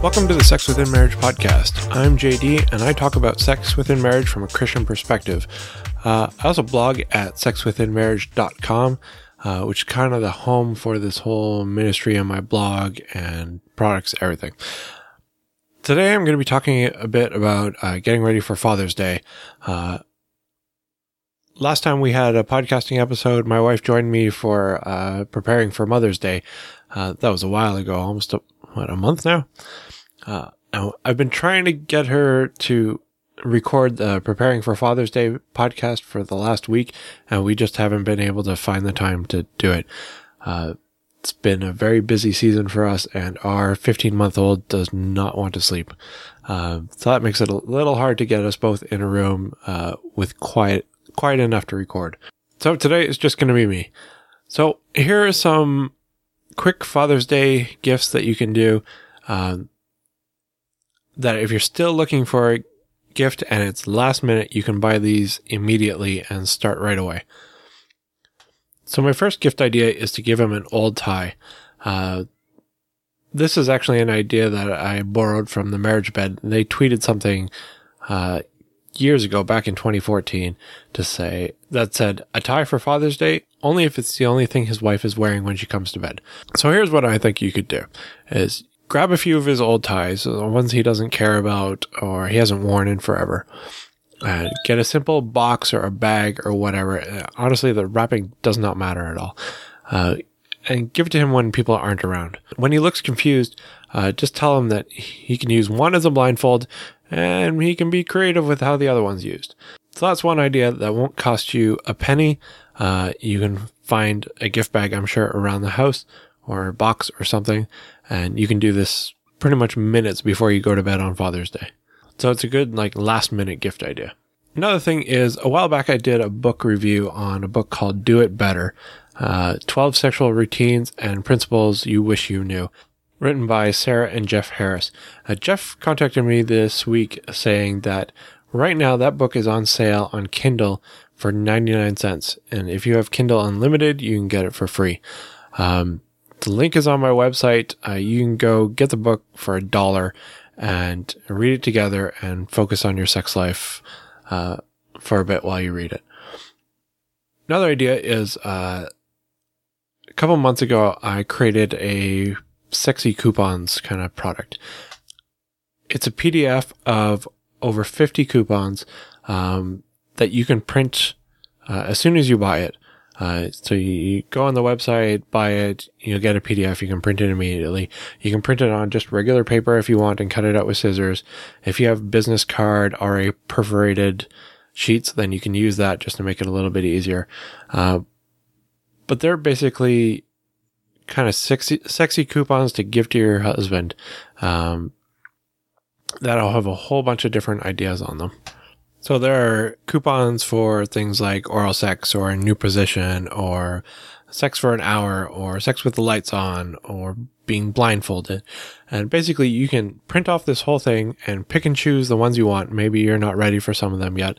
Welcome to the Sex Within Marriage podcast. I'm Jay Dee, and I talk about sex within marriage from a Christian perspective. Uh, I also blog at sexwithinmarriage.com, uh, which is kind of the home for this whole ministry and my blog and products, everything. Today, I'm going to be talking a bit about uh, getting ready for Father's Day. Uh, last time we had a podcasting episode, my wife joined me for uh, preparing for Mother's Day. Uh, that was a while ago, almost a, what a month now. Uh, I've been trying to get her to record the preparing for Father's Day podcast for the last week, and we just haven't been able to find the time to do it. Uh, it's been a very busy season for us, and our 15 month old does not want to sleep. Uh, so that makes it a little hard to get us both in a room uh, with quiet, quiet enough to record. So today is just going to be me. So here are some quick Father's Day gifts that you can do. Uh, that if you're still looking for a gift and it's last minute, you can buy these immediately and start right away. So my first gift idea is to give him an old tie. Uh, this is actually an idea that I borrowed from the marriage bed. They tweeted something uh, years ago, back in 2014, to say that said a tie for Father's Day only if it's the only thing his wife is wearing when she comes to bed. So here's what I think you could do: is grab a few of his old ties, the ones he doesn't care about or he hasn't worn in forever. Uh, get a simple box or a bag or whatever. Honestly, the wrapping does not matter at all. Uh, and give it to him when people aren't around. When he looks confused, uh, just tell him that he can use one as a blindfold and he can be creative with how the other one's used. So that's one idea that won't cost you a penny. Uh, you can find a gift bag, I'm sure, around the house or a box or something. And you can do this pretty much minutes before you go to bed on Father's Day. So it's a good, like, last minute gift idea. Another thing is a while back I did a book review on a book called Do It Better uh, 12 Sexual Routines and Principles You Wish You Knew, written by Sarah and Jeff Harris. Uh, Jeff contacted me this week saying that right now that book is on sale on Kindle for 99 cents. And if you have Kindle Unlimited, you can get it for free. Um, the link is on my website. Uh, you can go get the book for a dollar and read it together and focus on your sex life uh, for a bit while you read it. Another idea is uh, a couple months ago, I created a sexy coupons kind of product. It's a PDF of over 50 coupons um, that you can print uh, as soon as you buy it. Uh, so you go on the website, buy it, you'll get a PDF, you can print it immediately. You can print it on just regular paper if you want and cut it out with scissors. If you have business card or a perforated sheets, then you can use that just to make it a little bit easier. Uh, but they're basically kind of sexy, sexy coupons to give to your husband. Um, that'll have a whole bunch of different ideas on them. So there are coupons for things like oral sex or a new position or sex for an hour or sex with the lights on or being blindfolded. And basically you can print off this whole thing and pick and choose the ones you want. Maybe you're not ready for some of them yet.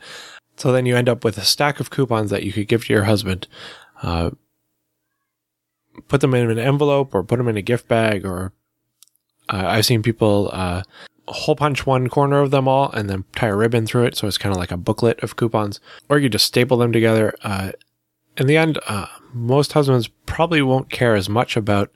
So then you end up with a stack of coupons that you could give to your husband. Uh, put them in an envelope or put them in a gift bag or uh, I've seen people, uh, hole punch one corner of them all and then tie a ribbon through it. So it's kind of like a booklet of coupons, or you just staple them together. Uh, in the end, uh, most husbands probably won't care as much about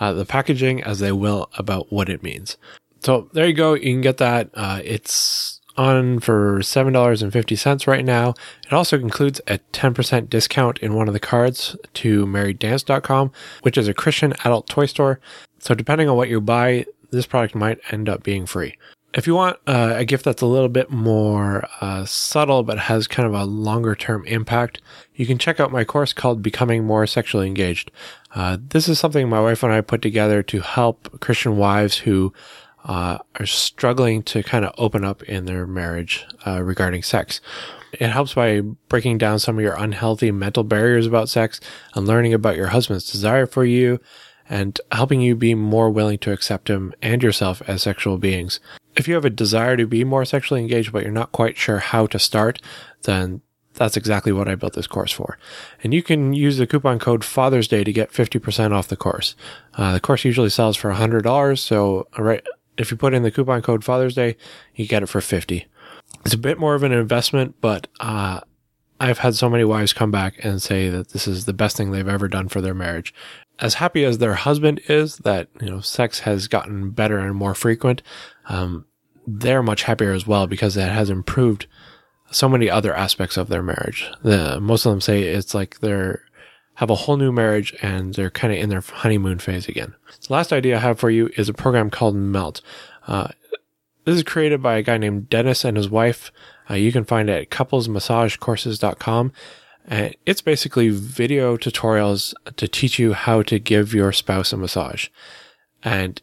uh, the packaging as they will about what it means. So there you go. You can get that. Uh, it's on for $7.50 right now. It also includes a 10% discount in one of the cards to marrieddance.com, which is a Christian adult toy store. So depending on what you buy, this product might end up being free. If you want uh, a gift that's a little bit more uh, subtle but has kind of a longer term impact, you can check out my course called Becoming More Sexually Engaged. Uh, this is something my wife and I put together to help Christian wives who uh, are struggling to kind of open up in their marriage uh, regarding sex. It helps by breaking down some of your unhealthy mental barriers about sex and learning about your husband's desire for you and helping you be more willing to accept him and yourself as sexual beings. If you have a desire to be more sexually engaged, but you're not quite sure how to start, then that's exactly what I built this course for. And you can use the coupon code Father's Day to get 50% off the course. Uh, the course usually sells for $100. So right, if you put in the coupon code Father's Day, you get it for 50. It's a bit more of an investment, but uh, I've had so many wives come back and say that this is the best thing they've ever done for their marriage. As happy as their husband is that, you know, sex has gotten better and more frequent, um, they're much happier as well because it has improved so many other aspects of their marriage. The, most of them say it's like they're have a whole new marriage and they're kind of in their honeymoon phase again. The last idea I have for you is a program called Melt. Uh, this is created by a guy named Dennis and his wife. Uh, you can find it at couplesmassagecourses.com. And it's basically video tutorials to teach you how to give your spouse a massage. And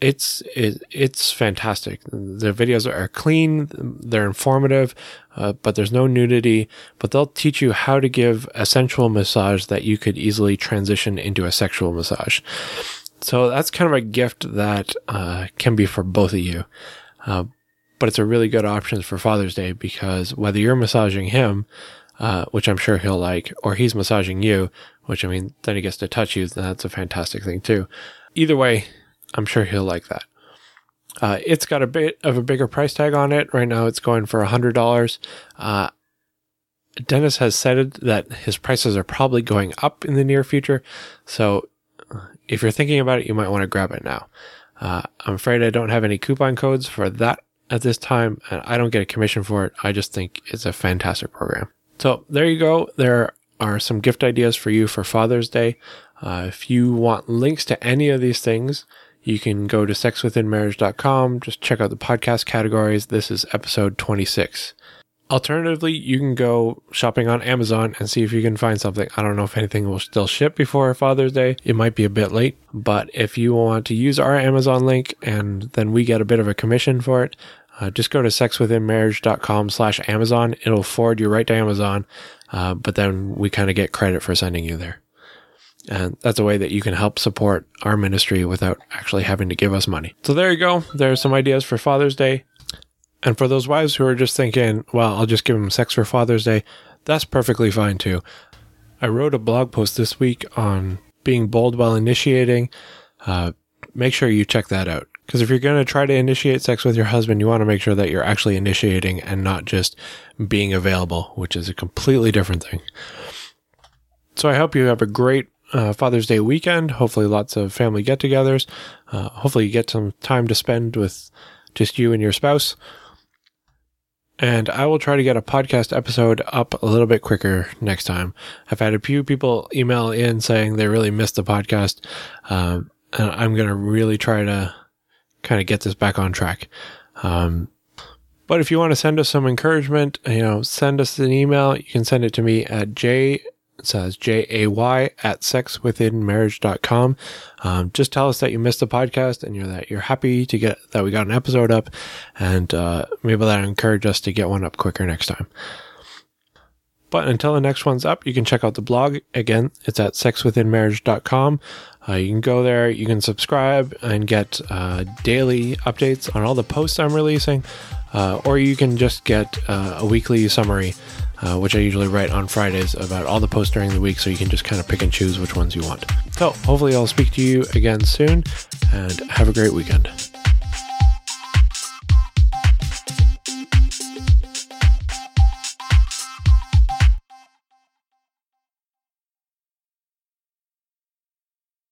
it's it, it's fantastic. The videos are clean, they're informative, uh, but there's no nudity. But they'll teach you how to give a sensual massage that you could easily transition into a sexual massage. So that's kind of a gift that uh, can be for both of you. Uh, but it's a really good option for Father's Day because whether you're massaging him, uh, which I'm sure he'll like, or he's massaging you, which I mean, then he gets to touch you, then that's a fantastic thing too. Either way, I'm sure he'll like that. Uh, it's got a bit of a bigger price tag on it. Right now it's going for $100. Uh, Dennis has said that his prices are probably going up in the near future. So uh, if you're thinking about it, you might want to grab it now. Uh, I'm afraid I don't have any coupon codes for that at this time, and I don't get a commission for it. I just think it's a fantastic program. So there you go. There are some gift ideas for you for Father's Day. Uh, if you want links to any of these things, you can go to sexwithinmarriage.com, just check out the podcast categories. This is episode 26. Alternatively, you can go shopping on Amazon and see if you can find something. I don't know if anything will still ship before Father's Day. It might be a bit late, but if you want to use our Amazon link and then we get a bit of a commission for it, uh, just go to sexwithinmarriage.com slash Amazon. It'll forward you right to Amazon, uh, but then we kind of get credit for sending you there. And that's a way that you can help support our ministry without actually having to give us money. So there you go. There are some ideas for Father's Day. And for those wives who are just thinking, well, I'll just give them sex for Father's Day, that's perfectly fine too. I wrote a blog post this week on being bold while initiating. Uh, make sure you check that out. Because if you're going to try to initiate sex with your husband, you want to make sure that you're actually initiating and not just being available, which is a completely different thing. So I hope you have a great uh, Father's Day weekend. Hopefully, lots of family get togethers. Uh, hopefully, you get some time to spend with just you and your spouse. And I will try to get a podcast episode up a little bit quicker next time. I've had a few people email in saying they really missed the podcast. Um, and I'm going to really try to kind of get this back on track. Um, but if you want to send us some encouragement, you know, send us an email. You can send it to me at j says J-A-Y at sexwithinmarriage.com. Um, just tell us that you missed the podcast and you're that you're happy to get that we got an episode up and, uh, maybe that'll encourage us to get one up quicker next time. But until the next one's up, you can check out the blog. Again, it's at sexwithinmarriage.com. Uh, you can go there, you can subscribe and get uh, daily updates on all the posts I'm releasing, uh, or you can just get uh, a weekly summary, uh, which I usually write on Fridays about all the posts during the week, so you can just kind of pick and choose which ones you want. So, hopefully, I'll speak to you again soon, and have a great weekend.